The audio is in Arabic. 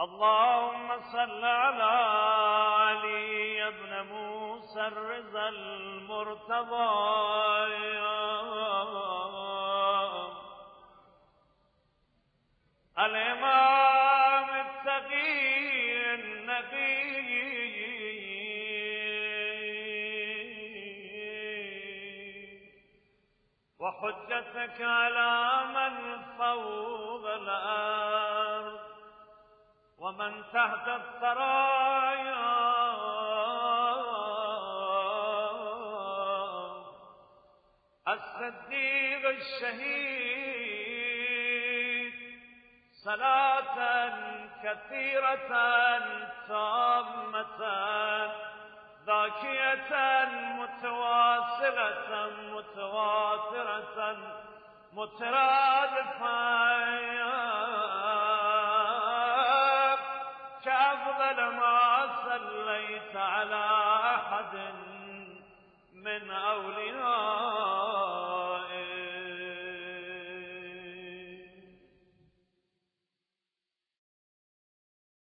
اللهم صل على علي بن موسى الرضا المرتضى. الإمام التقي النبي. وحجتك على من فوق الأرض ومن تحت الثرايا. الصديق الشهيد صلاة كثيرة تامة ذاكية متواصلة متواترة مترادفة كأفضل ما صليت على أحد من أولياء